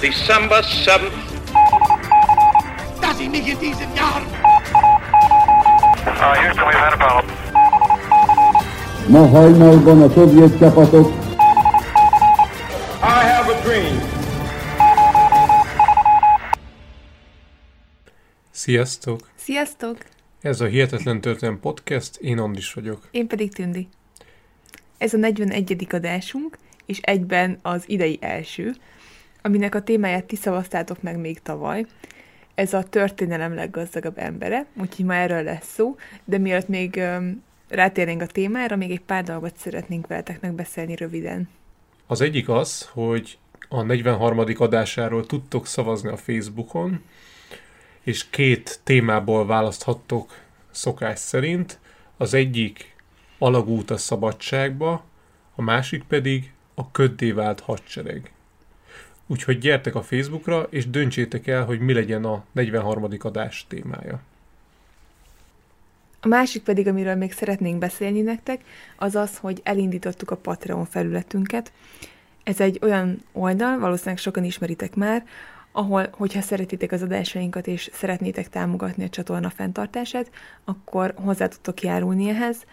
December 7th. dass ich mich in diesem Jahr Uh, Houston, we've had a problem. Ma hajnalban a szovjet csapatok I have a dream. Sziasztok! Sziasztok! Ez a Hihetetlen Történelem Podcast, én Andis vagyok. Én pedig Tündi. Ez a 41. adásunk, és egyben az idei első, aminek a témáját ti szavaztátok meg még tavaly. Ez a történelem leggazdagabb embere, úgyhogy ma erről lesz szó, de mielőtt még rátérnénk a témára, még egy pár dolgot szeretnénk veletek megbeszélni röviden. Az egyik az, hogy a 43. adásáról tudtok szavazni a Facebookon, és két témából választhattok szokás szerint. Az egyik alagút a szabadságba, a másik pedig a köddé vált hadsereg. Úgyhogy gyertek a Facebookra, és döntsétek el, hogy mi legyen a 43. adás témája. A másik pedig, amiről még szeretnénk beszélni nektek, az az, hogy elindítottuk a Patreon felületünket. Ez egy olyan oldal, valószínűleg sokan ismeritek már, ahol, hogyha szeretitek az adásainkat és szeretnétek támogatni a csatorna fenntartását, akkor hozzá tudtok járulni ehhez,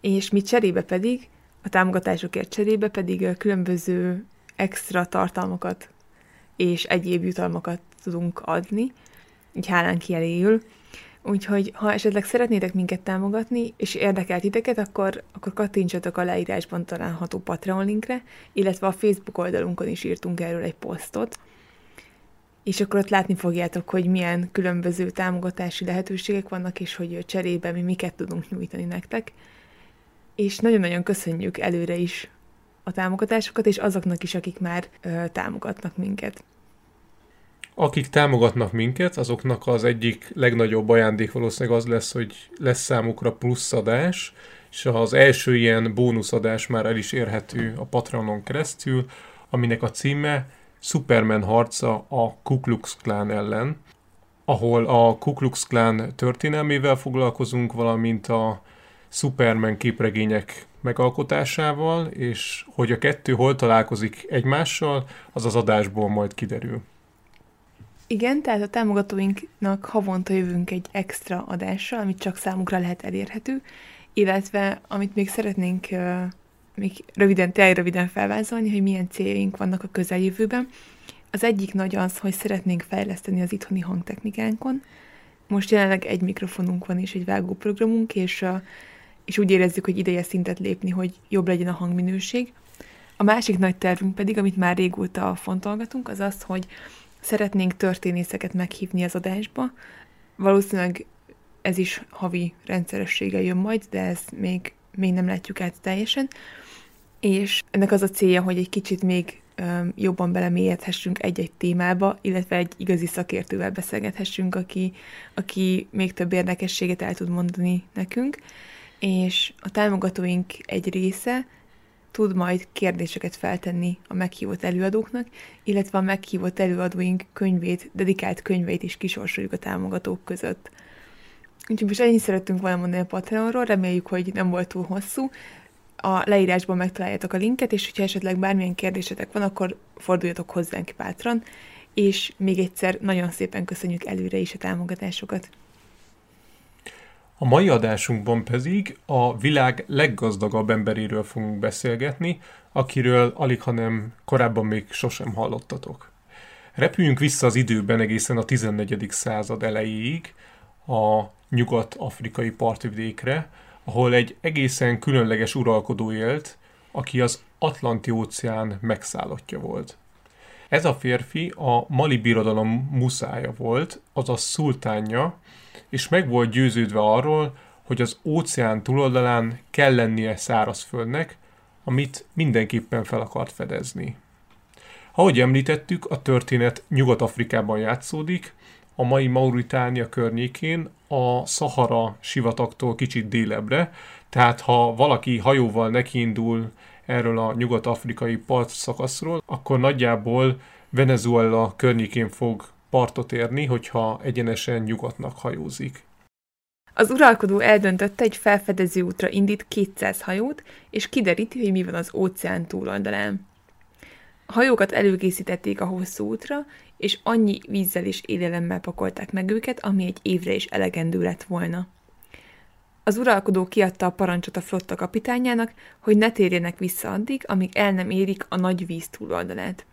és mi cserébe pedig, a támogatásokért cserébe pedig különböző extra tartalmakat és egyéb jutalmakat tudunk adni, így hálán kieléül. Úgyhogy, ha esetleg szeretnétek minket támogatni, és érdekel titeket, akkor, akkor kattintsatok a leírásban található Patreon linkre, illetve a Facebook oldalunkon is írtunk erről egy posztot, és akkor ott látni fogjátok, hogy milyen különböző támogatási lehetőségek vannak, és hogy cserébe mi miket tudunk nyújtani nektek. És nagyon-nagyon köszönjük előre is a támogatásokat, és azoknak is, akik már ö, támogatnak minket. Akik támogatnak minket, azoknak az egyik legnagyobb ajándék valószínűleg az lesz, hogy lesz számukra plusz adás, és az első ilyen bónuszadás már el is érhető a Patreonon keresztül, aminek a címe Superman harca a Ku Klux Klan ellen, ahol a Ku Klux Klan történelmével foglalkozunk, valamint a Superman képregények megalkotásával, és hogy a kettő hol találkozik egymással, az az adásból majd kiderül. Igen, tehát a támogatóinknak havonta jövünk egy extra adással, amit csak számukra lehet elérhető, illetve amit még szeretnénk még röviden, tényleg röviden felvázolni, hogy milyen céljaink vannak a közeljövőben. Az egyik nagy az, hogy szeretnénk fejleszteni az itthoni hangtechnikánkon. Most jelenleg egy mikrofonunk van és egy vágóprogramunk, és, uh, és úgy érezzük, hogy ideje szintet lépni, hogy jobb legyen a hangminőség. A másik nagy tervünk pedig, amit már régóta fontolgatunk, az az, hogy szeretnénk történészeket meghívni az adásba. Valószínűleg ez is havi rendszerességgel jön majd, de ezt még, még nem látjuk át teljesen. És ennek az a célja, hogy egy kicsit még jobban belemélyedhessünk egy-egy témába, illetve egy igazi szakértővel beszélgethessünk, aki, aki még több érdekességet el tud mondani nekünk. És a támogatóink egy része tud majd kérdéseket feltenni a meghívott előadóknak, illetve a meghívott előadóink könyvét, dedikált könyveit is kisorsoljuk a támogatók között. Úgyhogy most ennyit szerettünk volna mondani a Patreonról, reméljük, hogy nem volt túl hosszú. A leírásban megtaláljátok a linket, és hogyha esetleg bármilyen kérdésetek van, akkor forduljatok hozzánk bátran, és még egyszer nagyon szépen köszönjük előre is a támogatásokat. A mai adásunkban pedig a világ leggazdagabb emberéről fogunk beszélgetni, akiről alig, hanem korábban még sosem hallottatok. Repüljünk vissza az időben egészen a 14. század elejéig, a nyugat-afrikai partvidékre, ahol egy egészen különleges uralkodó élt, aki az Atlanti-óceán megszállottja volt. Ez a férfi a Mali birodalom muszája volt, azaz szultánja, és meg volt győződve arról, hogy az óceán túloldalán kell lennie szárazföldnek, amit mindenképpen fel akart fedezni. Ahogy említettük, a történet Nyugat-Afrikában játszódik, a mai Mauritánia környékén, a Szahara sivatagtól kicsit délebre, tehát ha valaki hajóval nekiindul erről a nyugat-afrikai partszakaszról, akkor nagyjából Venezuela környékén fog partot érni, hogyha egyenesen nyugatnak hajózik. Az uralkodó eldöntötte, egy felfedező útra indít 200 hajót, és kideríti, hogy mi van az óceán túloldalán. Hajókat előkészítették a hosszú útra, és annyi vízzel és élelemmel pakolták meg őket, ami egy évre is elegendő lett volna. Az uralkodó kiadta a parancsot a flotta kapitányának, hogy ne térjenek vissza addig, amíg el nem érik a nagy víz túloldalát.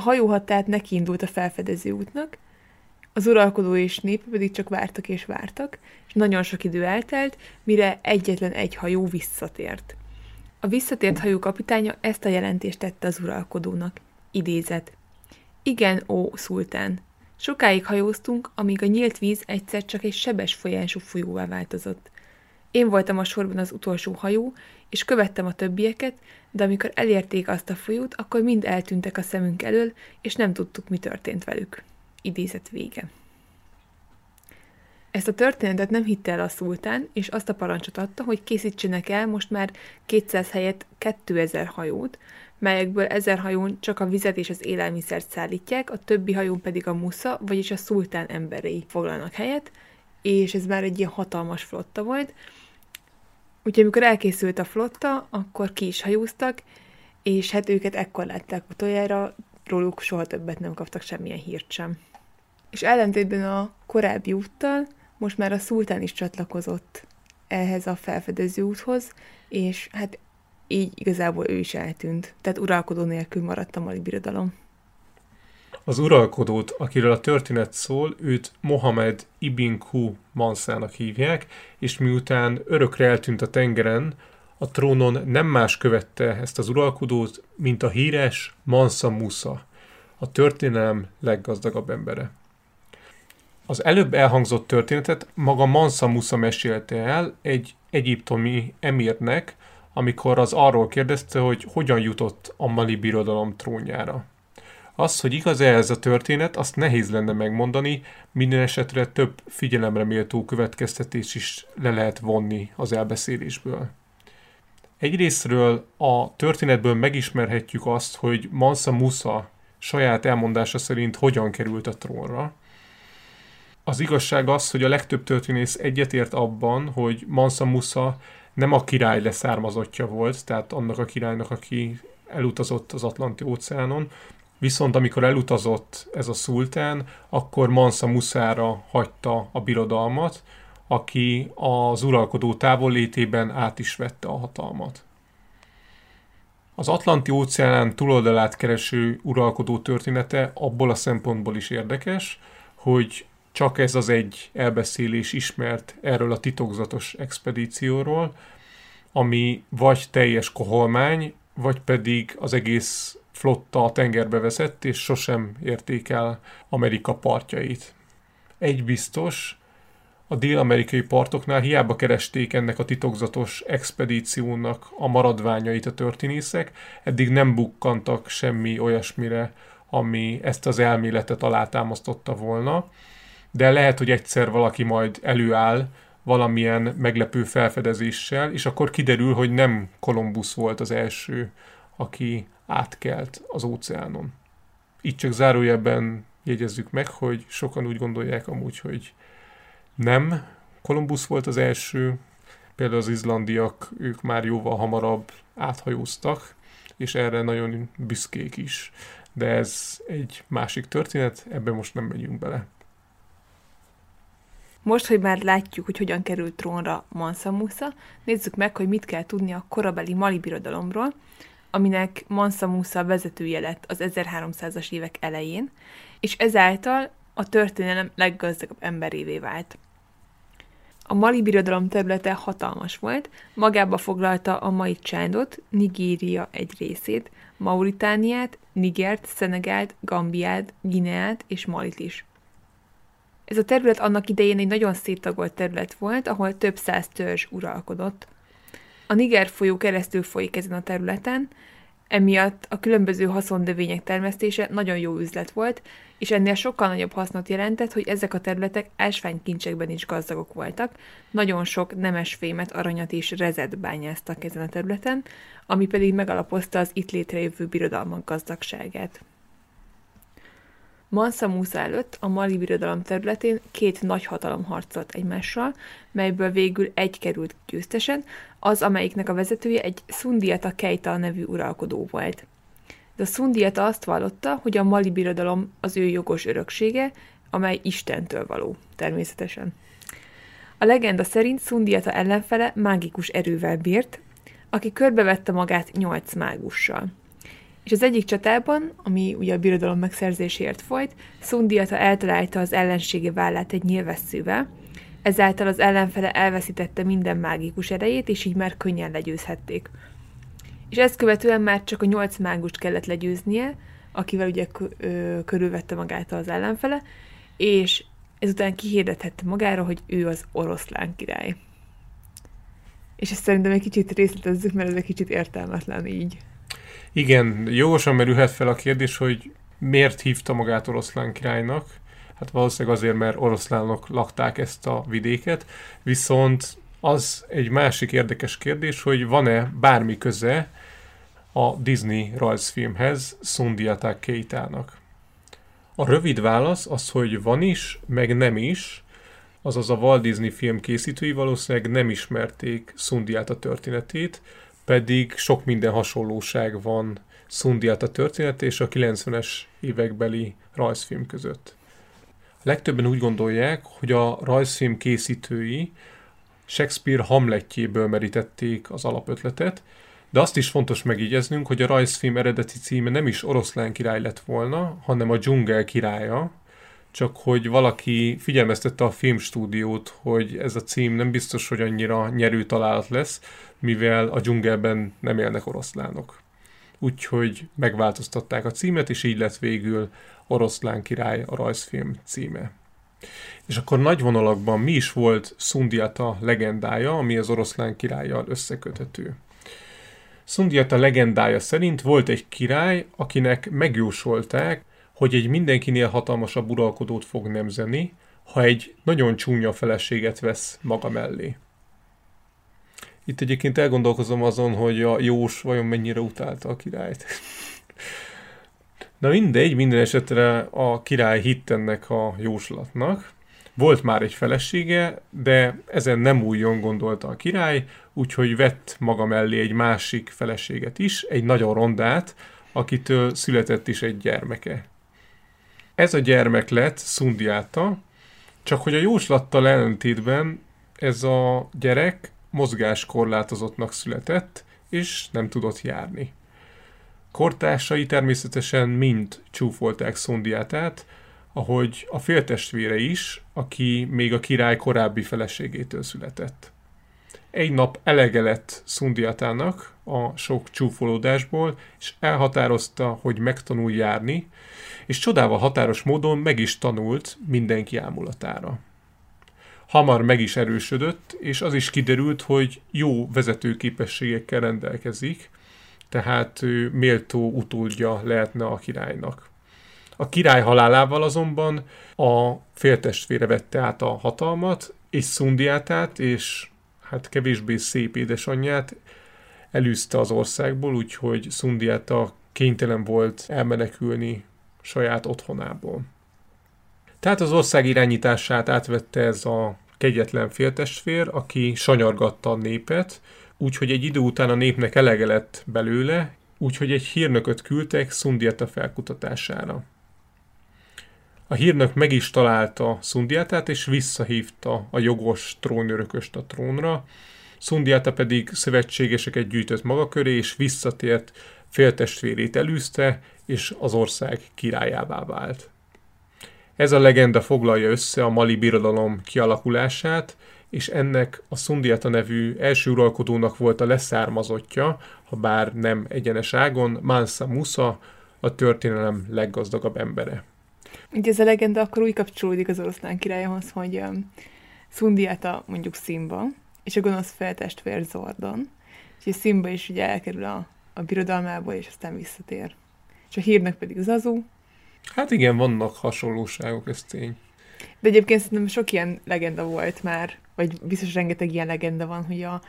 A hajó tehát nekiindult a felfedező útnak, az uralkodó és nép pedig csak vártak és vártak, és nagyon sok idő eltelt, mire egyetlen egy hajó visszatért. A visszatért hajó kapitánya ezt a jelentést tette az uralkodónak. Idézet. Igen, ó, szultán. Sokáig hajóztunk, amíg a nyílt víz egyszer csak egy sebes folyású folyóvá változott. Én voltam a sorban az utolsó hajó, és követtem a többieket, de amikor elérték azt a folyót, akkor mind eltűntek a szemünk elől, és nem tudtuk, mi történt velük. Idézet vége. Ezt a történetet nem hitte el a szultán, és azt a parancsot adta, hogy készítsenek el most már 200 helyett 2000 hajót, melyekből 1000 hajón csak a vizet és az élelmiszert szállítják, a többi hajón pedig a musza, vagyis a szultán emberei foglalnak helyet, és ez már egy ilyen hatalmas flotta volt. Úgyhogy amikor elkészült a flotta, akkor ki is hajóztak, és hát őket ekkor látták utoljára, róluk soha többet nem kaptak semmilyen hírt sem. És ellentétben a korábbi úttal, most már a szultán is csatlakozott ehhez a felfedező úthoz, és hát így igazából ő is eltűnt. Tehát uralkodó nélkül maradt a Mali birodalom. Az uralkodót, akiről a történet szól, őt Mohamed Ibn Ku Manszának hívják, és miután örökre eltűnt a tengeren, a trónon nem más követte ezt az uralkodót, mint a híres Mansa Musa, a történelem leggazdagabb embere. Az előbb elhangzott történetet maga Mansa Musa mesélte el egy egyiptomi emirnek, amikor az arról kérdezte, hogy hogyan jutott a Mali birodalom trónjára. Az, hogy igaz-e ez a történet, azt nehéz lenne megmondani, minden esetre több figyelemre méltó következtetés is le lehet vonni az elbeszélésből. Egyrésztről a történetből megismerhetjük azt, hogy Mansa Musa saját elmondása szerint hogyan került a trónra, az igazság az, hogy a legtöbb történész egyetért abban, hogy Mansa Musa nem a király leszármazottja volt, tehát annak a királynak, aki elutazott az Atlanti óceánon, viszont amikor elutazott ez a szultán, akkor Mansa Musára hagyta a birodalmat, aki az uralkodó távollétében át is vette a hatalmat. Az Atlanti óceánán túloldalát kereső uralkodó története abból a szempontból is érdekes, hogy csak ez az egy elbeszélés ismert erről a titokzatos expedícióról, ami vagy teljes koholmány, vagy pedig az egész flotta a tengerbe veszett, és sosem érték el Amerika partjait. Egy biztos, a dél-amerikai partoknál hiába keresték ennek a titokzatos expedíciónak a maradványait a történészek, eddig nem bukkantak semmi olyasmire, ami ezt az elméletet alátámasztotta volna de lehet, hogy egyszer valaki majd előáll valamilyen meglepő felfedezéssel, és akkor kiderül, hogy nem Kolumbusz volt az első, aki átkelt az óceánon. Itt csak zárójelben jegyezzük meg, hogy sokan úgy gondolják amúgy, hogy nem Kolumbusz volt az első, például az izlandiak, ők már jóval hamarabb áthajóztak, és erre nagyon büszkék is. De ez egy másik történet, ebbe most nem megyünk bele. Most, hogy már látjuk, hogy hogyan került trónra Mansa Musa, nézzük meg, hogy mit kell tudni a korabeli Mali birodalomról, aminek Mansa Musa vezetője lett az 1300-as évek elején, és ezáltal a történelem leggazdagabb emberévé vált. A Mali birodalom területe hatalmas volt, magába foglalta a mai Csándot, Nigéria egy részét, Mauritániát, Nigert, Szenegált, Gambiát, Gineát és Malit is. Ez a terület annak idején egy nagyon széttagolt terület volt, ahol több száz törzs uralkodott. A Niger folyó keresztül folyik ezen a területen, emiatt a különböző haszondövények termesztése nagyon jó üzlet volt, és ennél sokkal nagyobb hasznot jelentett, hogy ezek a területek ásványkincsekben is gazdagok voltak, nagyon sok nemesfémet, aranyat és rezet bányáztak ezen a területen, ami pedig megalapozta az itt létrejövő birodalmak gazdagságát. Mansa Musa előtt a Mali birodalom területén két nagy hatalom harcolt egymással, melyből végül egy került győztesen, az, amelyiknek a vezetője egy Sundiata Keita nevű uralkodó volt. de a Szundiata azt vallotta, hogy a Mali birodalom az ő jogos öröksége, amely Istentől való, természetesen. A legenda szerint Szundiata ellenfele mágikus erővel bírt, aki körbevette magát nyolc mágussal. És az egyik csatában, ami ugye a birodalom megszerzéséért folyt, Szundiata eltalálta az ellensége vállát egy nyilvesszővel, ezáltal az ellenfele elveszítette minden mágikus erejét, és így már könnyen legyőzhették. És ezt követően már csak a nyolc mágust kellett legyőznie, akivel ugye körülvette magát az ellenfele, és ezután kihirdethette magára, hogy ő az oroszlán király. És ezt szerintem egy kicsit részletezzük, mert ez egy kicsit értelmetlen így. Igen, jogosan merülhet fel a kérdés, hogy miért hívta magát oroszlán királynak. Hát valószínűleg azért, mert oroszlánok lakták ezt a vidéket, viszont az egy másik érdekes kérdés, hogy van-e bármi köze a Disney rajzfilmhez Sundiata Keitának. A rövid válasz az, hogy van is, meg nem is, azaz a Walt Disney film készítői valószínűleg nem ismerték Sundiata történetét, pedig sok minden hasonlóság van Sundiata történet és a 90-es évekbeli rajzfilm között. A legtöbben úgy gondolják, hogy a rajzfilm készítői Shakespeare Hamletjéből merítették az alapötletet, de azt is fontos megjegyeznünk, hogy a rajzfilm eredeti címe nem is oroszlán király lett volna, hanem a dzsungel királya, csak hogy valaki figyelmeztette a filmstúdiót, hogy ez a cím nem biztos, hogy annyira nyerő találat lesz, mivel a dzsungelben nem élnek oroszlánok. Úgyhogy megváltoztatták a címet, és így lett végül Oroszlán király a rajzfilm címe. És akkor nagy vonalakban mi is volt Szundiata legendája, ami az oroszlán királlyal összekötető. Szundiata legendája szerint volt egy király, akinek megjósolták, hogy egy mindenkinél hatalmasabb uralkodót fog nemzeni, ha egy nagyon csúnya feleséget vesz maga mellé. Itt egyébként elgondolkozom azon, hogy a Jós vajon mennyire utálta a királyt. Na mindegy, minden esetre a király hitt ennek a jóslatnak. Volt már egy felesége, de ezen nem újjon gondolta a király, úgyhogy vett maga mellé egy másik feleséget is, egy nagyon rondát, akitől született is egy gyermeke. Ez a gyermek lett Szundiáta, csak hogy a jóslattal ellentétben ez a gyerek mozgáskorlátozottnak született, és nem tudott járni. Kortársai természetesen mind csúfolták Szundiátát, ahogy a féltestvére is, aki még a király korábbi feleségétől született. Egy nap elege lett Szundiatának a sok csúfolódásból, és elhatározta, hogy megtanul járni, és csodával határos módon meg is tanult mindenki ámulatára. Hamar meg is erősödött, és az is kiderült, hogy jó vezetőképességekkel rendelkezik, tehát ő méltó utódja lehetne a királynak. A király halálával azonban a féltestvére vette át a hatalmat, és Szundiátát, és hát kevésbé szép édesanyját elűzte az országból, úgyhogy Szundiáta kénytelen volt elmenekülni saját otthonából. Tehát az ország irányítását átvette ez a kegyetlen féltestvér, aki sanyargatta a népet, úgyhogy egy idő után a népnek elege lett belőle, úgyhogy egy hírnököt küldtek Szundiata felkutatására. A hírnök meg is találta Szundiátát, és visszahívta a jogos trónörököst a trónra. Szundiáta pedig szövetségeseket gyűjtött maga köré, és visszatért féltestvérét elűzte, és az ország királyává vált. Ez a legenda foglalja össze a Mali birodalom kialakulását, és ennek a Szundiata nevű első uralkodónak volt a leszármazottja, ha bár nem egyenes ágon, Mansa Musa, a történelem leggazdagabb embere. Ugye ez a legenda akkor úgy kapcsolódik az oroszlán királyhoz, hogy um, Szundiata mondjuk Szimba, és a gonosz feltestvér Zordon, és Szimba is ugye elkerül a, a birodalmából, és aztán visszatér. És a hírnek pedig Zazu. Hát igen, vannak hasonlóságok, ez tény. De egyébként szerintem sok ilyen legenda volt már, vagy biztos rengeteg ilyen legenda van, hogy a,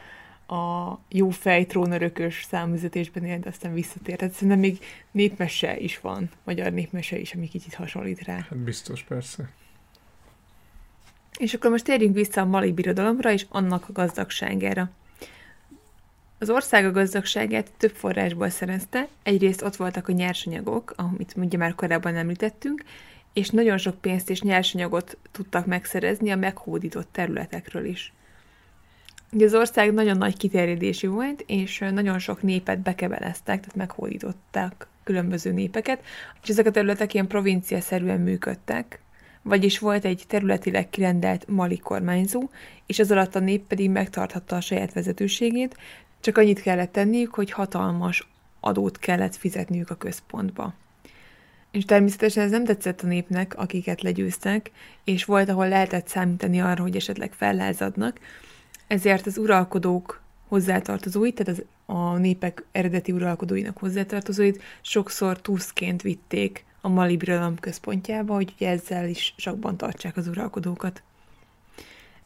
a jó fej trónörökös számüzetésben élt, aztán visszatért. Tehát szerintem még népmese is van, magyar népmese is, ami kicsit hasonlít rá. Hát biztos, persze. És akkor most térjünk vissza a Mali birodalomra és annak a gazdagságára. Az ország a gazdagságát több forrásból szerezte, egyrészt ott voltak a nyersanyagok, amit ugye már korábban említettünk, és nagyon sok pénzt és nyersanyagot tudtak megszerezni a meghódított területekről is. Ugye az ország nagyon nagy kiterjedésű volt, és nagyon sok népet bekebeleztek, tehát meghódították különböző népeket, és ezek a területek ilyen provinciaszerűen működtek, vagyis volt egy területileg kirendelt mali kormányzó, és az alatt a nép pedig megtarthatta a saját vezetőségét, csak annyit kellett tenniük, hogy hatalmas adót kellett fizetniük a központba. És természetesen ez nem tetszett a népnek, akiket legyőztek, és volt, ahol lehetett számítani arra, hogy esetleg fellázadnak, ezért az uralkodók hozzátartozóit, tehát az, a népek eredeti uralkodóinak hozzátartozóit sokszor tuszként vitték a Mali Birodalom központjába, hogy ugye ezzel is sokban tartsák az uralkodókat.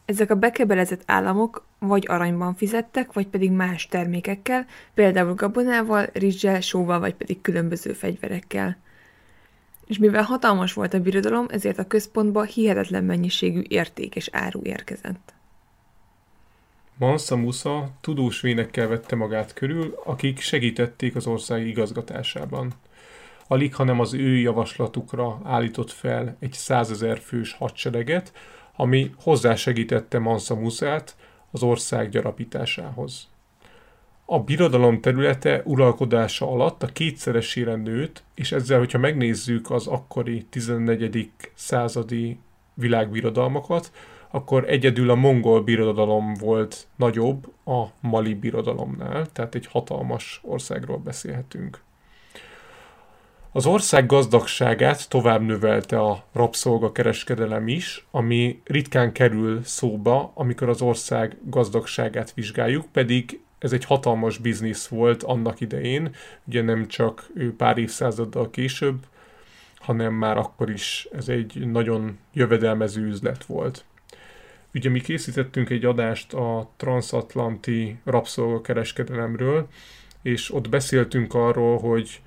Ezek a bekebelezett államok vagy aranyban fizettek, vagy pedig más termékekkel, például gabonával, rizssel, sóval, vagy pedig különböző fegyverekkel. És mivel hatalmas volt a birodalom, ezért a központba hihetetlen mennyiségű érték és áru érkezett. Mansa Musa tudós vénekkel vette magát körül, akik segítették az ország igazgatásában. Alig, hanem az ő javaslatukra állított fel egy százezer fős hadsereget, ami hozzásegítette Mansa Musát az ország gyarapításához. A birodalom területe uralkodása alatt a kétszeresére nőtt, és ezzel, hogyha megnézzük az akkori 14. századi világbirodalmakat, akkor egyedül a mongol birodalom volt nagyobb a mali birodalomnál, tehát egy hatalmas országról beszélhetünk. Az ország gazdagságát tovább növelte a rabszolgakereskedelem is, ami ritkán kerül szóba, amikor az ország gazdagságát vizsgáljuk, pedig ez egy hatalmas biznisz volt annak idején, ugye nem csak pár évszázaddal később, hanem már akkor is ez egy nagyon jövedelmező üzlet volt. Ugye mi készítettünk egy adást a transatlanti rabszolgakereskedelemről, és ott beszéltünk arról, hogy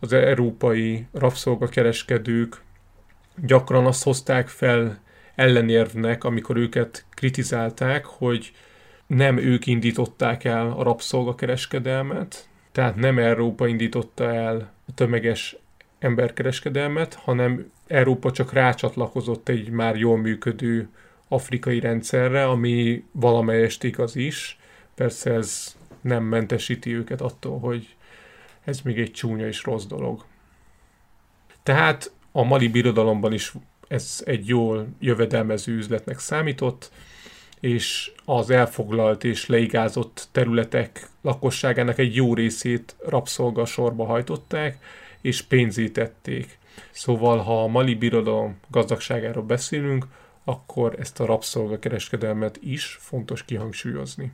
az európai rabszolgakereskedők gyakran azt hozták fel ellenérvnek, amikor őket kritizálták, hogy nem ők indították el a rabszolgakereskedelmet, tehát nem Európa indította el a tömeges emberkereskedelmet, hanem Európa csak rácsatlakozott egy már jól működő afrikai rendszerre, ami valamelyest igaz is. Persze ez nem mentesíti őket attól, hogy ez még egy csúnya és rossz dolog. Tehát a mali birodalomban is ez egy jól jövedelmező üzletnek számított, és az elfoglalt és leigázott területek lakosságának egy jó részét rabszolga sorba hajtották, és pénzítették. Szóval, ha a mali birodalom gazdagságáról beszélünk, akkor ezt a rabszolgakereskedelmet is fontos kihangsúlyozni.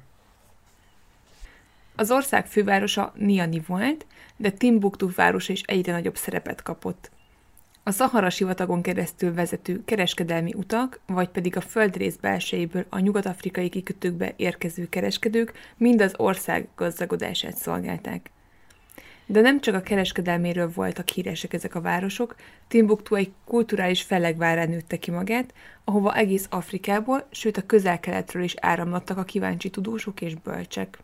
Az ország fővárosa Niani volt, de Timbuktu városa is egyre nagyobb szerepet kapott. A Szahara sivatagon keresztül vezető kereskedelmi utak, vagy pedig a földrész belsejéből a nyugat-afrikai kikötőkbe érkező kereskedők mind az ország gazdagodását szolgálták. De nem csak a kereskedelméről voltak híresek ezek a városok, Timbuktu egy kulturális fellegvárán nőtte ki magát, ahova egész Afrikából, sőt a közel-keletről is áramlattak a kíváncsi tudósok és bölcsek.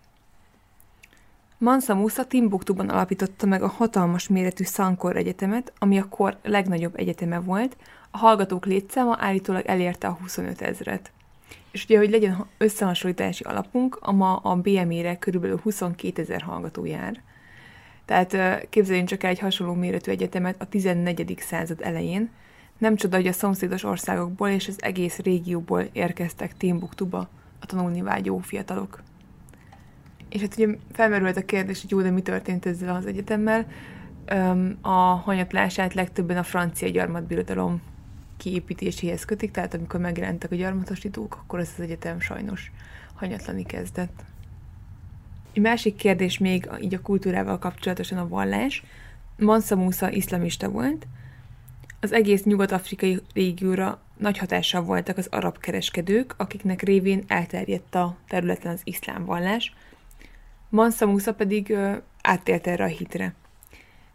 Mansa Musa Timbuktuban alapította meg a hatalmas méretű Sankor Egyetemet, ami a kor legnagyobb egyeteme volt, a hallgatók létszáma állítólag elérte a 25 ezret. És ugye, hogy legyen összehasonlítási alapunk, a ma a BME-re körülbelül 22 ezer hallgató jár. Tehát képzeljünk csak el egy hasonló méretű egyetemet a 14. század elején. Nem csoda, hogy a szomszédos országokból és az egész régióból érkeztek Timbuktuba a tanulni vágyó fiatalok. És hát ugye felmerült a kérdés, hogy jó, de mi történt ezzel az egyetemmel. A hanyatlását legtöbben a francia gyarmatbirodalom kiépítéséhez kötik, tehát amikor megjelentek a gyarmatosítók, akkor ez az egyetem sajnos hanyatlani kezdett. Egy másik kérdés még így a kultúrával kapcsolatosan a vallás. Mansa Musa iszlamista volt, az egész nyugat-afrikai régióra nagy hatással voltak az arab kereskedők, akiknek révén elterjedt a területen az iszlám vallás, Mansa Musa pedig ö, áttélt erre a hitre.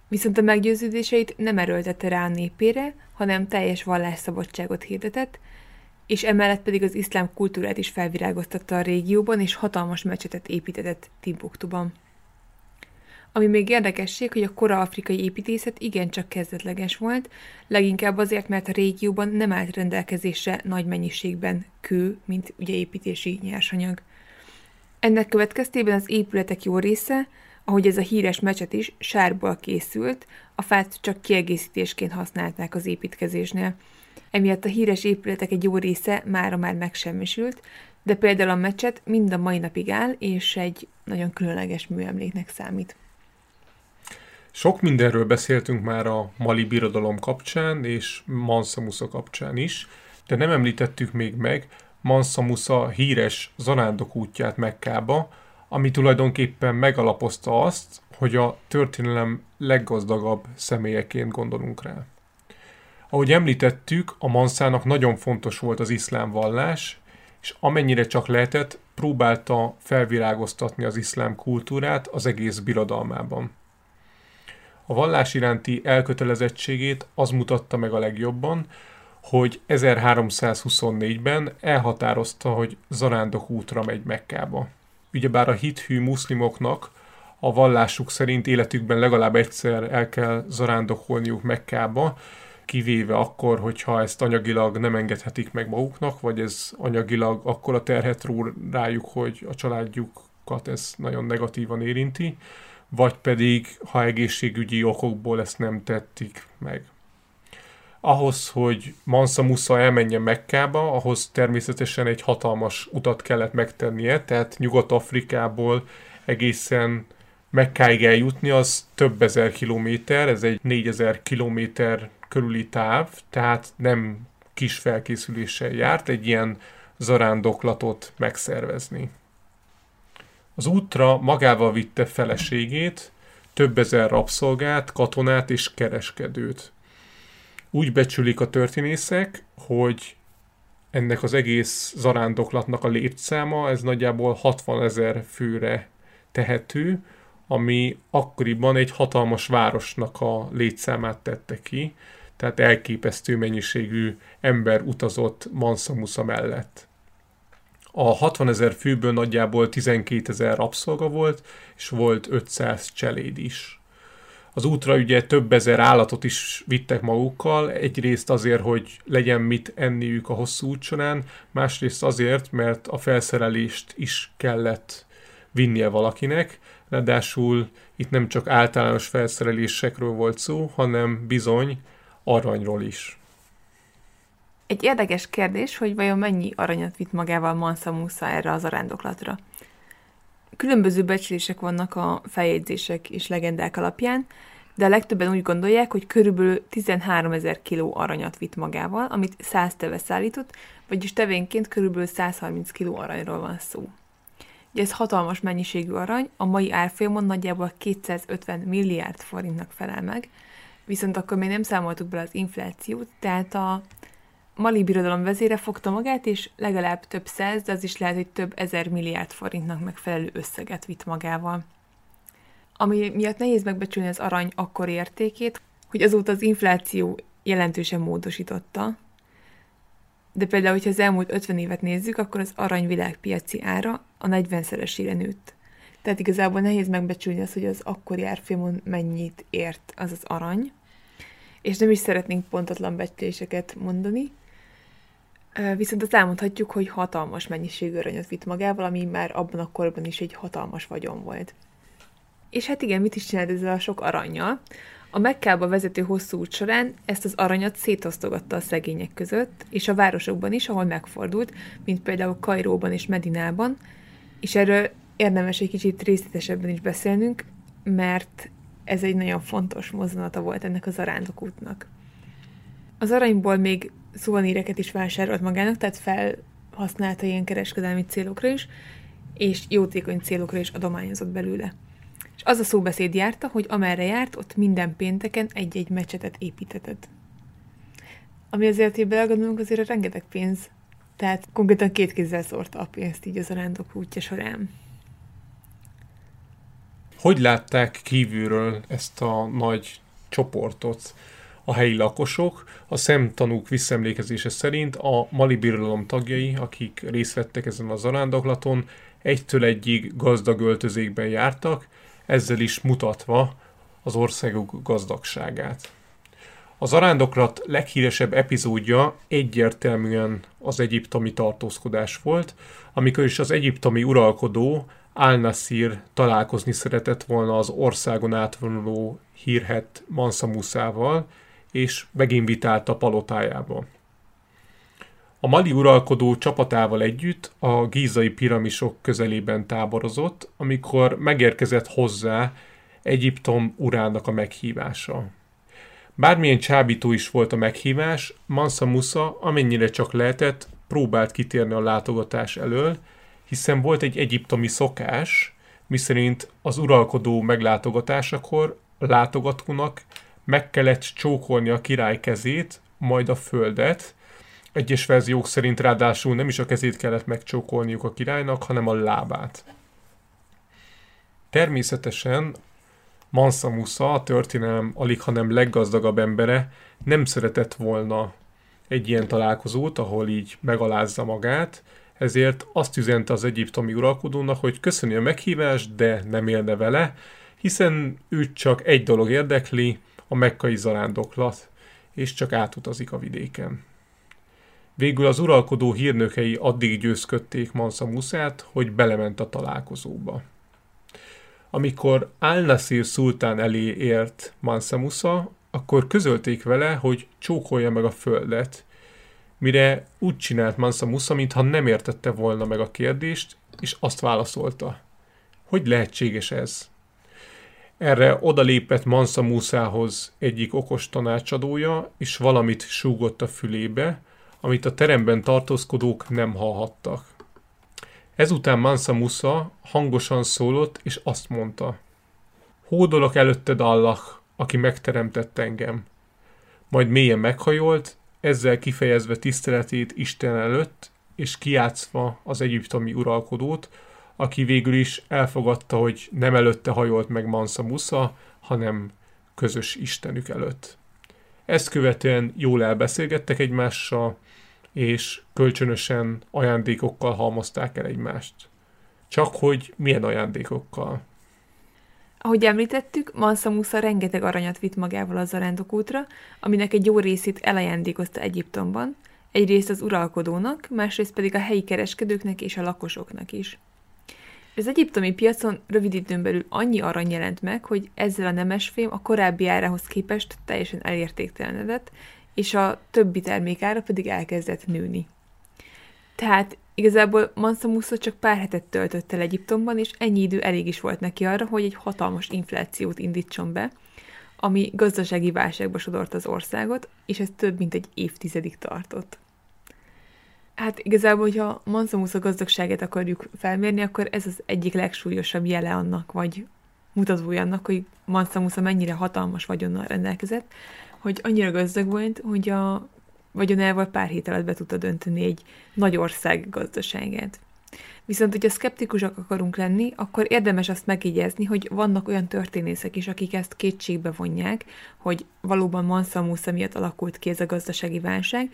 Viszont a meggyőződéseit nem erőltette rá a népére, hanem teljes vallásszabadságot hirdetett, és emellett pedig az iszlám kultúrát is felvirágoztatta a régióban, és hatalmas mecsetet építetett Timbuktuban. Ami még érdekesség, hogy a kora afrikai építészet igencsak kezdetleges volt, leginkább azért, mert a régióban nem állt rendelkezésre nagy mennyiségben kő, mint ugye építési nyersanyag. Ennek következtében az épületek jó része, ahogy ez a híres mecset is, sárból készült, a fát csak kiegészítésként használták az építkezésnél. Emiatt a híres épületek egy jó része mára már megsemmisült, de például a mecset mind a mai napig áll, és egy nagyon különleges műemléknek számít. Sok mindenről beszéltünk már a Mali birodalom kapcsán, és Mansa Musa kapcsán is, de nem említettük még meg Mansa Musa híres zarándok útját Mekkába, ami tulajdonképpen megalapozta azt, hogy a történelem leggazdagabb személyeként gondolunk rá. Ahogy említettük, a Manszának nagyon fontos volt az iszlám vallás, és amennyire csak lehetett, próbálta felvirágoztatni az iszlám kultúrát az egész birodalmában. A vallás iránti elkötelezettségét az mutatta meg a legjobban, hogy 1324-ben elhatározta, hogy zarándok útra megy Mekkába. Ugyebár a hithű muszlimoknak a vallásuk szerint életükben legalább egyszer el kell zarándokolniuk Mekkába, kivéve akkor, hogyha ezt anyagilag nem engedhetik meg maguknak, vagy ez anyagilag akkor a terhet ró rájuk, hogy a családjukat ez nagyon negatívan érinti vagy pedig, ha egészségügyi okokból ezt nem tették meg. Ahhoz, hogy Mansa Musa elmenjen Mekkába, ahhoz természetesen egy hatalmas utat kellett megtennie, tehát Nyugat-Afrikából egészen Mekkáig eljutni, az több ezer kilométer, ez egy négyezer kilométer körüli táv, tehát nem kis felkészüléssel járt egy ilyen zarándoklatot megszervezni. Az útra magával vitte feleségét, több ezer rabszolgát, katonát és kereskedőt. Úgy becsülik a történészek, hogy ennek az egész zarándoklatnak a létszáma, ez nagyjából 60 ezer főre tehető, ami akkoriban egy hatalmas városnak a létszámát tette ki, tehát elképesztő mennyiségű ember utazott Mansa Musa mellett a 60 ezer főből nagyjából 12 ezer rabszolga volt, és volt 500 cseléd is. Az útra ugye több ezer állatot is vittek magukkal, egyrészt azért, hogy legyen mit enniük a hosszú út során, másrészt azért, mert a felszerelést is kellett vinnie valakinek, ráadásul itt nem csak általános felszerelésekről volt szó, hanem bizony aranyról is. Egy érdekes kérdés, hogy vajon mennyi aranyat vitt magával Mansa Musa erre az arándoklatra. Különböző becslések vannak a feljegyzések és legendák alapján, de a legtöbben úgy gondolják, hogy körülbelül 13 ezer kiló aranyat vitt magával, amit 100 teve szállított, vagyis tevénként körülbelül 130 kiló aranyról van szó. Ugye ez hatalmas mennyiségű arany, a mai árfolyamon nagyjából 250 milliárd forintnak felel meg, viszont akkor még nem számoltuk bele az inflációt, tehát a Mali birodalom vezére fogta magát, és legalább több száz, de az is lehet, hogy több ezer milliárd forintnak megfelelő összeget vitt magával. Ami miatt nehéz megbecsülni az arany akkori értékét, hogy azóta az infláció jelentősen módosította. De például, hogyha az elmúlt 50 évet nézzük, akkor az arany világpiaci ára a 40-szeresére nőtt. Tehát igazából nehéz megbecsülni azt, hogy az akkori árfolyamon mennyit ért az az arany, és nem is szeretnénk pontatlan becsléseket mondani, Viszont azt elmondhatjuk, hogy hatalmas mennyiségű aranyat vitt magával, ami már abban a korban is egy hatalmas vagyon volt. És hát igen, mit is csinált ezzel a sok aranyjal? A Mekkába vezető hosszú út során ezt az aranyat szétosztogatta a szegények között, és a városokban is, ahol megfordult, mint például Kairóban és Medinában, és erről érdemes egy kicsit részletesebben is beszélnünk, mert ez egy nagyon fontos mozzanata volt ennek az arándokútnak. Az aranyból még szuvaníreket is vásárolt magának, tehát felhasználta ilyen kereskedelmi célokra is, és jótékony célokra is adományozott belőle. És az a szóbeszéd járta, hogy amerre járt, ott minden pénteken egy-egy mecsetet építetett. Ami azért, hogy belegondolunk, azért a rengeteg pénz. Tehát konkrétan két kézzel szórta a pénzt így az arándok útja során. Hogy látták kívülről ezt a nagy csoportot? A helyi lakosok, a szemtanúk visszemlékezése szerint a Mali birodalom tagjai, akik részt vettek ezen a zarándoklaton, egytől egyig gazdag öltözékben jártak, ezzel is mutatva az országuk gazdagságát. Az arándoklat leghíresebb epizódja egyértelműen az egyiptomi tartózkodás volt, amikor is az egyiptomi uralkodó Al-Nasir találkozni szeretett volna az országon átvonuló hírhet Mansa Musával, és meginvitálta palotájába. A mali uralkodó csapatával együtt a gízai piramisok közelében táborozott, amikor megérkezett hozzá Egyiptom urának a meghívása. Bármilyen csábító is volt a meghívás, Mansa Musa amennyire csak lehetett, próbált kitérni a látogatás elől, hiszen volt egy egyiptomi szokás, miszerint az uralkodó meglátogatásakor látogatónak meg kellett csókolni a király kezét, majd a földet. Egyes verziók szerint ráadásul nem is a kezét kellett megcsókolniuk a királynak, hanem a lábát. Természetesen Mansa Musa, a történelem alig, hanem leggazdagabb embere, nem szeretett volna egy ilyen találkozót, ahol így megalázza magát, ezért azt üzente az egyiptomi uralkodónak, hogy köszöni a meghívást, de nem élne vele, hiszen őt csak egy dolog érdekli, a mekkai zarándoklat, és csak átutazik a vidéken. Végül az uralkodó hírnökei addig győzködték Mansa Musát, hogy belement a találkozóba. Amikor Al-Nasir szultán elé ért Mansa Musa, akkor közölték vele, hogy csókolja meg a földet, mire úgy csinált Mansa Musa, mintha nem értette volna meg a kérdést, és azt válaszolta. Hogy lehetséges ez? Erre odalépett Mansa Musához egyik okos tanácsadója, és valamit súgott a fülébe, amit a teremben tartózkodók nem hallhattak. Ezután Mansa Musa hangosan szólott, és azt mondta, Hódolok előtted Allah, aki megteremtett engem. Majd mélyen meghajolt, ezzel kifejezve tiszteletét Isten előtt, és kiátszva az egyiptomi uralkodót, aki végül is elfogadta, hogy nem előtte hajolt meg Mansa Musa, hanem közös Istenük előtt. Ezt követően jól elbeszélgettek egymással, és kölcsönösen ajándékokkal halmozták el egymást. Csak hogy milyen ajándékokkal? Ahogy említettük, Mansa Musa rengeteg aranyat vitt magával az zarándokútra, aminek egy jó részét elajándékozta Egyiptomban, egyrészt az uralkodónak, másrészt pedig a helyi kereskedőknek és a lakosoknak is. Az egyiptomi piacon rövid időn belül annyi arany jelent meg, hogy ezzel a nemesfém a korábbi árához képest teljesen elértéktelenedett, és a többi termék ára pedig elkezdett nőni. Tehát igazából Mansa Musa csak pár hetet töltött el Egyiptomban, és ennyi idő elég is volt neki arra, hogy egy hatalmas inflációt indítson be, ami gazdasági válságba sodort az országot, és ez több mint egy évtizedig tartott. Hát igazából, hogyha Mansa Musa gazdagságát akarjuk felmérni, akkor ez az egyik legsúlyosabb jele annak, vagy mutatója annak, hogy Mansa Musa mennyire hatalmas vagyonnal rendelkezett, hogy annyira gazdag volt, hogy a vagyonával pár hét alatt be tudta dönteni egy nagy ország gazdaságát. Viszont, hogyha szkeptikusak akarunk lenni, akkor érdemes azt megjegyezni, hogy vannak olyan történészek is, akik ezt kétségbe vonják, hogy valóban Mansa Musa miatt alakult ki ez a gazdasági válság,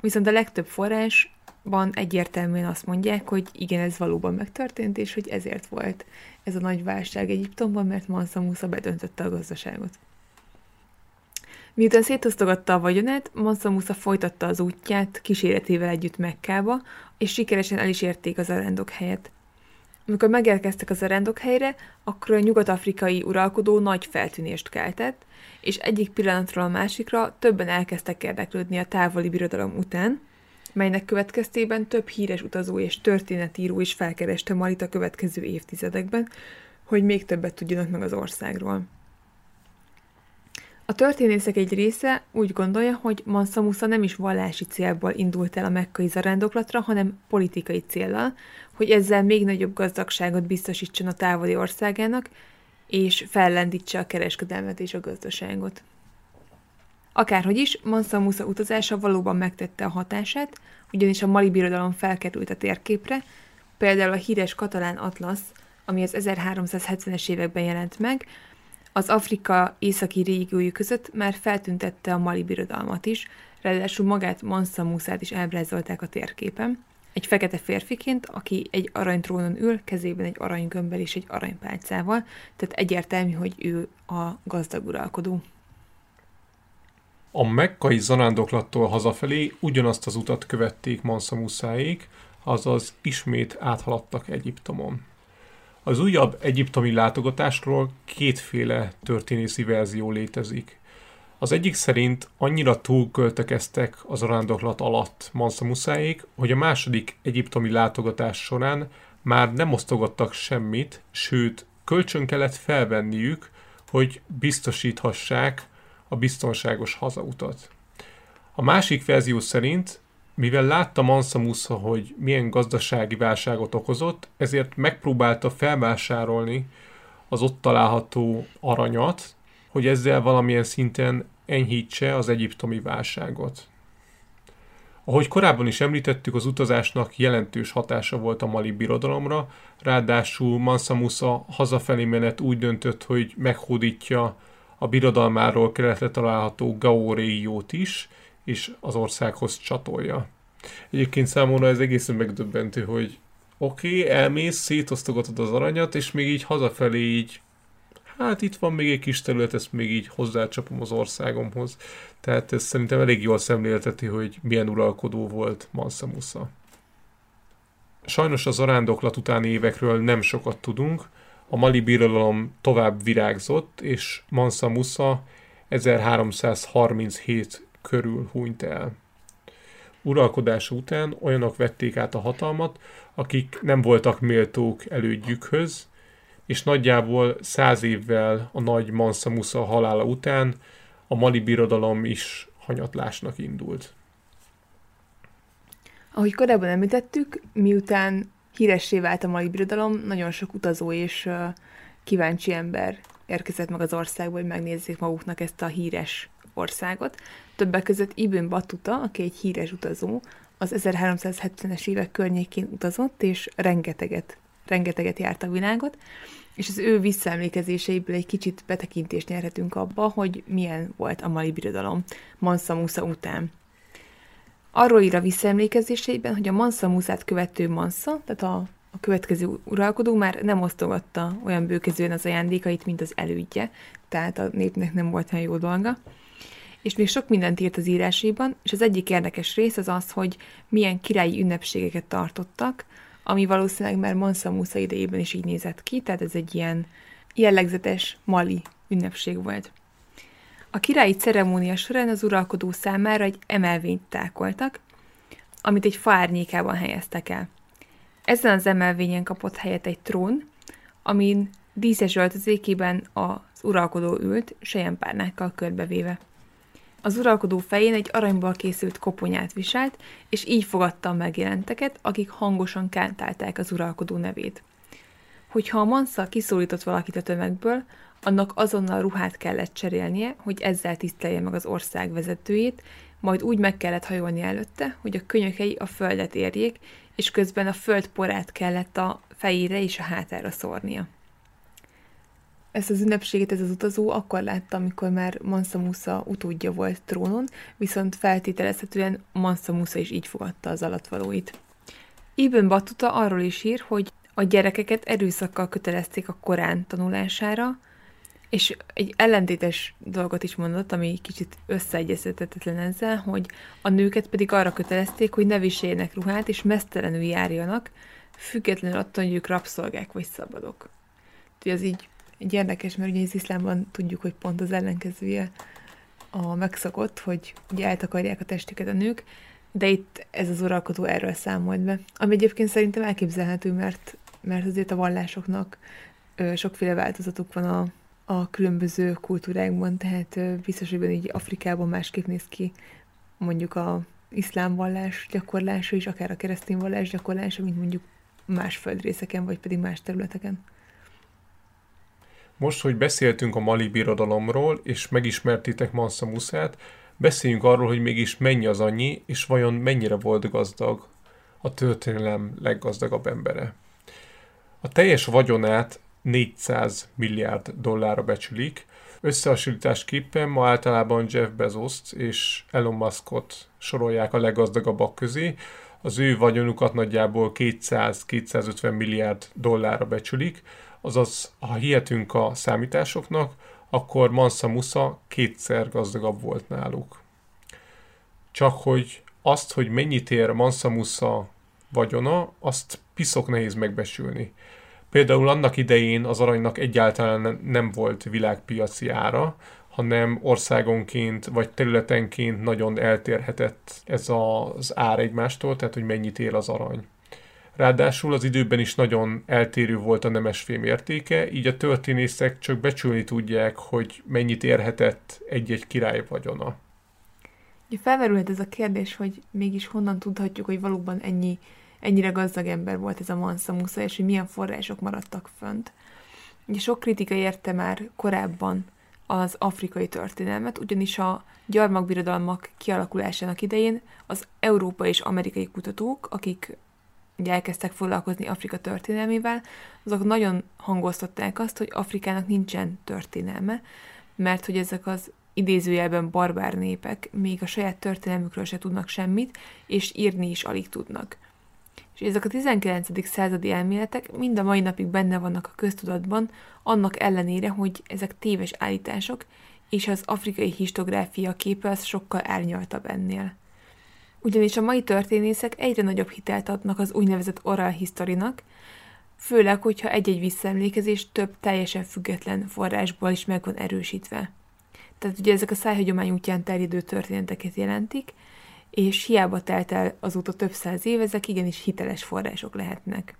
viszont a legtöbb forrásban egyértelműen azt mondják, hogy igen, ez valóban megtörtént, és hogy ezért volt ez a nagy válság Egyiptomban, mert Mansa Musa bedöntötte a gazdaságot. Miután szétosztogatta a vagyonát, Mansa Musa folytatta az útját kíséretével együtt Mekkába, és sikeresen el is érték az arándok helyet. Amikor megérkeztek az arándok helyre, akkor a nyugat-afrikai uralkodó nagy feltűnést keltett, és egyik pillanatról a másikra többen elkezdtek érdeklődni a távoli birodalom után, melynek következtében több híres utazó és történetíró is felkereste Malit a következő évtizedekben, hogy még többet tudjanak meg az országról. A történészek egy része úgy gondolja, hogy Mansa Musa nem is vallási célból indult el a mekkai zarándoklatra, hanem politikai célral, hogy ezzel még nagyobb gazdagságot biztosítson a távoli országának, és fellendítse a kereskedelmet és a gazdaságot. Akárhogy is, Mansa Musa utazása valóban megtette a hatását, ugyanis a Mali birodalom felkerült a térképre, például a híres katalán atlasz, ami az 1370-es években jelent meg, az Afrika északi régiói között már feltüntette a Mali birodalmat is, ráadásul magát Mansa Musát is elbrázolták a térképen. Egy fekete férfiként, aki egy aranytrónon ül, kezében egy aranygömbbel és egy aranypálcával, tehát egyértelmű, hogy ő a gazdag uralkodó. A mekkai zarándoklattól hazafelé ugyanazt az utat követték Mansa Musáék, azaz ismét áthaladtak Egyiptomon. Az újabb egyiptomi látogatásról kétféle történészi verzió létezik. Az egyik szerint annyira túlköltekeztek az arándoklat alatt Mansa Musáék, hogy a második egyiptomi látogatás során már nem osztogattak semmit, sőt, kölcsön kellett felvenniük, hogy biztosíthassák a biztonságos hazautat. A másik verzió szerint mivel látta Mansa Musa, hogy milyen gazdasági válságot okozott, ezért megpróbálta felvásárolni az ott található aranyat, hogy ezzel valamilyen szinten enyhítse az egyiptomi válságot. Ahogy korábban is említettük, az utazásnak jelentős hatása volt a Mali birodalomra, ráadásul Mansa Musa hazafelé menet úgy döntött, hogy meghódítja a birodalmáról keletre található Gao régiót is, és az országhoz csatolja. Egyébként számomra ez egészen megdöbbentő, hogy oké, okay, elmész, szétosztogatod az aranyat, és még így hazafelé így hát itt van még egy kis terület, ezt még így hozzácsapom az országomhoz. Tehát ez szerintem elég jól szemlélteti, hogy milyen uralkodó volt Mansa Musa. Sajnos az arándoklat utáni évekről nem sokat tudunk, a Mali birodalom tovább virágzott, és Mansa Musa 1337 körül hunyt el. Uralkodása után olyanok vették át a hatalmat, akik nem voltak méltók elődjükhöz, és nagyjából száz évvel a nagy Mansa Musa halála után a Mali birodalom is hanyatlásnak indult. Ahogy korábban említettük, miután híressé vált a Mali birodalom, nagyon sok utazó és kíváncsi ember érkezett meg az országba, hogy megnézzék maguknak ezt a híres országot. Többek között Ibn Batuta, aki egy híres utazó, az 1370-es évek környékén utazott, és rengeteget, rengeteget járt a világot, és az ő visszaemlékezéseiből egy kicsit betekintést nyerhetünk abba, hogy milyen volt a Mali birodalom Mansa Musa után. Arról ír a visszaemlékezéseiben, hogy a Mansa Musát követő Mansa, tehát a, a következő uralkodó már nem osztogatta olyan bőkezően az ajándékait, mint az elődje, tehát a népnek nem volt olyan jó dolga és még sok mindent írt az írásaiban, és az egyik érdekes rész az az, hogy milyen királyi ünnepségeket tartottak, ami valószínűleg már Mansa Musa idejében is így nézett ki, tehát ez egy ilyen jellegzetes mali ünnepség volt. A királyi ceremónia során az uralkodó számára egy emelvényt tákoltak, amit egy fa árnyékában helyeztek el. Ezen az emelvényen kapott helyet egy trón, amin díszes öltözékében az uralkodó ült, sejempárnákkal körbevéve. Az uralkodó fején egy aranyból készült koponyát viselt, és így fogadta a megjelenteket, akik hangosan kántálták az uralkodó nevét. Hogyha a mansza kiszólított valakit a tömegből, annak azonnal ruhát kellett cserélnie, hogy ezzel tisztelje meg az ország vezetőjét, majd úgy meg kellett hajolni előtte, hogy a könyökei a földet érjék, és közben a föld porát kellett a fejére és a hátára szórnia ezt az ünnepséget ez az utazó akkor látta, amikor már Mansa Musa utódja volt trónon, viszont feltételezhetően Mansa Musa is így fogadta az alatvalóit. Ibn Batuta arról is ír, hogy a gyerekeket erőszakkal kötelezték a Korán tanulására, és egy ellentétes dolgot is mondott, ami kicsit összeegyeztetetlen ezzel, hogy a nőket pedig arra kötelezték, hogy ne viseljenek ruhát, és mesztelenül járjanak, függetlenül attól, hogy ők rabszolgák vagy szabadok. Úgyhogy az így egy érdekes, mert ugye az iszlámban tudjuk, hogy pont az ellenkezője a megszokott, hogy ugye eltakarják a testüket a nők, de itt ez az uralkodó erről számolt be. Ami egyébként szerintem elképzelhető, mert, mert azért a vallásoknak ö, sokféle változatuk van a, a különböző kultúrákban, tehát ö, biztos, hogy így Afrikában másképp néz ki mondjuk a iszlám vallás gyakorlása is, akár a keresztény vallás gyakorlása, mint mondjuk más földrészeken, vagy pedig más területeken. Most, hogy beszéltünk a Mali birodalomról, és megismertétek Mansa Musát, beszéljünk arról, hogy mégis mennyi az annyi, és vajon mennyire volt gazdag a történelem leggazdagabb embere. A teljes vagyonát 400 milliárd dollárra becsülik. Összehasonlításképpen ma általában Jeff bezos és Elon Muskot sorolják a leggazdagabbak közé. Az ő vagyonukat nagyjából 200-250 milliárd dollárra becsülik, azaz ha hihetünk a számításoknak, akkor Mansa Musa kétszer gazdagabb volt náluk. Csak hogy azt, hogy mennyit ér Mansa Musa vagyona, azt piszok nehéz megbesülni. Például annak idején az aranynak egyáltalán nem volt világpiaci ára, hanem országonként vagy területenként nagyon eltérhetett ez az ár egymástól, tehát hogy mennyit ér az arany. Ráadásul az időben is nagyon eltérő volt a nemesfém értéke, így a történészek csak becsülni tudják, hogy mennyit érhetett egy-egy király vagyona. Ugye felmerülhet ez a kérdés, hogy mégis honnan tudhatjuk, hogy valóban ennyi, ennyire gazdag ember volt ez a Mansa Musa, és hogy milyen források maradtak fönt. Ugye sok kritika érte már korábban az afrikai történelmet, ugyanis a gyarmakbirodalmak kialakulásának idején az európai és amerikai kutatók, akik ugye elkezdtek foglalkozni Afrika történelmével, azok nagyon hangoztatták azt, hogy Afrikának nincsen történelme, mert hogy ezek az idézőjelben barbár népek még a saját történelmükről se tudnak semmit, és írni is alig tudnak. És ezek a 19. századi elméletek mind a mai napig benne vannak a köztudatban, annak ellenére, hogy ezek téves állítások, és az afrikai histográfia képe az sokkal árnyaltabb ennél. Ugyanis a mai történészek egyre nagyobb hitelt adnak az úgynevezett oral historinak, főleg, hogyha egy-egy visszaemlékezés több teljesen független forrásból is meg van erősítve. Tehát ugye ezek a szájhagyomány útján terjedő történeteket jelentik, és hiába telt el azóta több száz év, ezek igenis hiteles források lehetnek.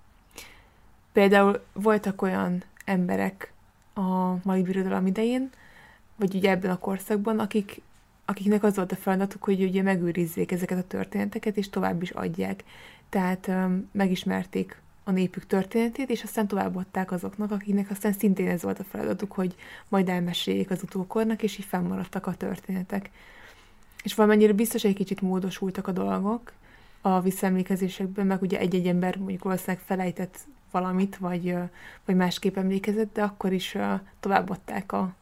Például voltak olyan emberek a mai birodalom idején, vagy ugye ebben a korszakban, akik akiknek az volt a feladatuk, hogy ugye megőrizzék ezeket a történeteket, és tovább is adják. Tehát um, megismerték a népük történetét, és aztán továbbadták azoknak, akiknek aztán szintén ez volt a feladatuk, hogy majd elmeséljék az utókornak, és így fennmaradtak a történetek. És valamennyire biztos egy kicsit módosultak a dolgok a visszaemlékezésekben, meg ugye egy-egy ember mondjuk valószínűleg felejtett valamit, vagy, vagy másképp emlékezett, de akkor is továbbadták a,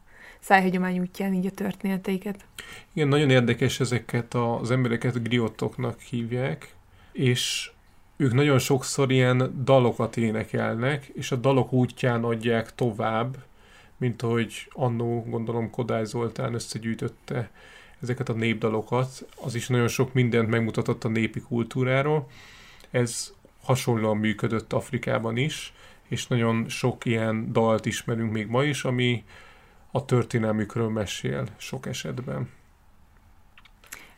szájhagyomány útján így a történeteiket. Igen, nagyon érdekes ezeket az embereket griotoknak hívják, és ők nagyon sokszor ilyen dalokat énekelnek, és a dalok útján adják tovább, mint ahogy annó, gondolom, Kodály Zoltán összegyűjtötte ezeket a népdalokat. Az is nagyon sok mindent megmutatott a népi kultúráról. Ez hasonlóan működött Afrikában is, és nagyon sok ilyen dalt ismerünk még ma is, ami a történelmükről mesél sok esetben.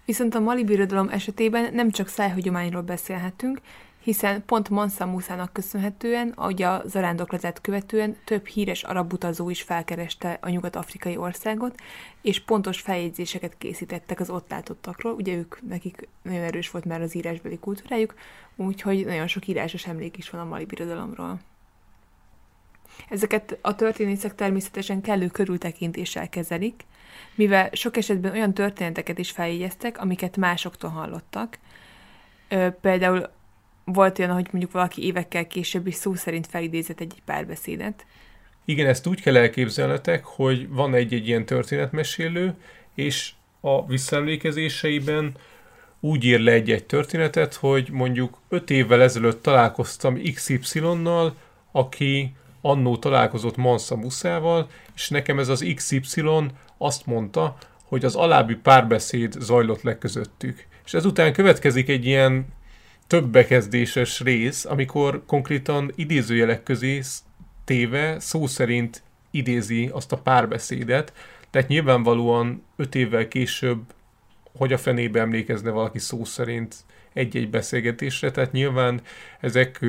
Viszont a Mali birodalom esetében nem csak szájhagyományról beszélhetünk, hiszen pont Mansa Musának köszönhetően, ahogy a zarándoklatát követően több híres arab utazó is felkereste a nyugat-afrikai országot, és pontos feljegyzéseket készítettek az ott látottakról, ugye ők, nekik nagyon erős volt már az írásbeli kultúrájuk, úgyhogy nagyon sok írásos emlék is van a Mali birodalomról. Ezeket a történészek természetesen kellő körültekintéssel kezelik, mivel sok esetben olyan történeteket is feljegyeztek, amiket másoktól hallottak. Például volt olyan, hogy mondjuk valaki évekkel később is szó szerint felidézett egy párbeszédet. Igen, ezt úgy kell elképzelnetek, hogy van egy-egy ilyen történetmesélő, és a visszaemlékezéseiben úgy ír le egy-egy történetet, hogy mondjuk öt évvel ezelőtt találkoztam XY-nal, aki annó találkozott Mansa Muszával, és nekem ez az XY azt mondta, hogy az alábbi párbeszéd zajlott le közöttük. És ezután következik egy ilyen több bekezdéses rész, amikor konkrétan idézőjelek közé téve szó szerint idézi azt a párbeszédet, tehát nyilvánvalóan öt évvel később hogy a fenébe emlékezne valaki szó szerint egy-egy beszélgetésre, tehát nyilván ezek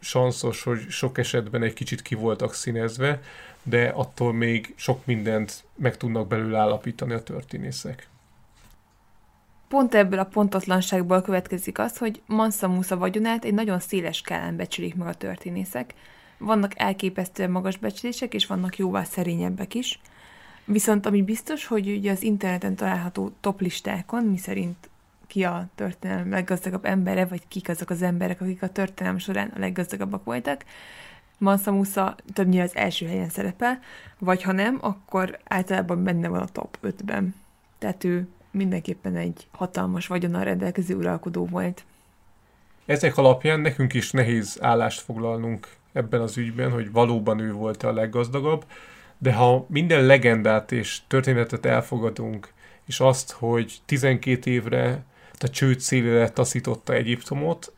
sanszos, hogy sok esetben egy kicsit ki voltak színezve, de attól még sok mindent meg tudnak belőle állapítani a történészek. Pont ebből a pontatlanságból következik az, hogy Mansa Musa vagyonát egy nagyon széles skálán becsülik meg a történészek. Vannak elképesztően magas becslések, és vannak jóval szerényebbek is. Viszont ami biztos, hogy ugye az interneten található top listákon, miszerint ki a történelem leggazdagabb embere, vagy kik azok az emberek, akik a történelem során a leggazdagabbak voltak, Mansa Musa többnyire az első helyen szerepel, vagy ha nem, akkor általában benne van a top 5-ben. Tehát ő mindenképpen egy hatalmas vagyonnal rendelkező uralkodó volt. Ezek alapján nekünk is nehéz állást foglalnunk ebben az ügyben, hogy valóban ő volt a leggazdagabb, de ha minden legendát és történetet elfogadunk, és azt, hogy 12 évre a csőd szélére taszította Egyiptomot,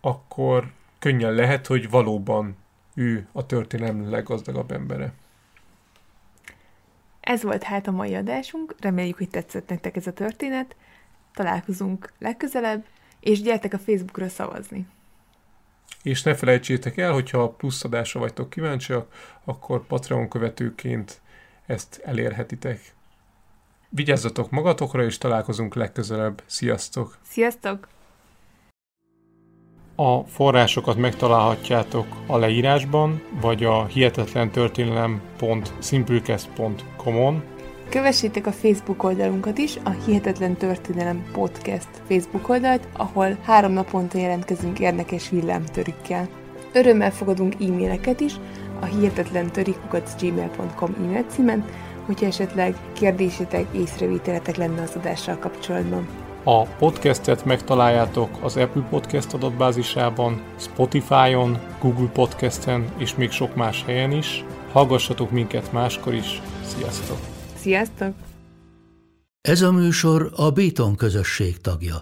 akkor könnyen lehet, hogy valóban ő a történelem leggazdagabb embere. Ez volt hát a mai adásunk, reméljük, hogy tetszett nektek ez a történet. Találkozunk legközelebb, és gyertek a Facebookra szavazni. És ne felejtsétek el, hogyha plusz adásra vagytok kíváncsiak, akkor Patreon követőként ezt elérhetitek. Vigyázzatok magatokra, és találkozunk legközelebb. Sziasztok! Sziasztok! A forrásokat megtalálhatjátok a leírásban, vagy a hihetetlen-történelem.simplecast.com-on. Kövessétek a Facebook oldalunkat is, a Hihetetlen Történelem Podcast Facebook oldalt, ahol három naponta jelentkezünk érdekes villámtörikkel. Örömmel fogadunk e-maileket is a hihetetlen gmail.com e-mail címen, hogyha esetleg kérdésetek, észrevételetek lenne az adással kapcsolatban. A podcastet megtaláljátok az Apple Podcast adatbázisában, Spotify-on, Google Podcasten és még sok más helyen is. Hallgassatok minket máskor is. Sziasztok! Sziasztok! Ez a műsor a Béton közösség tagja.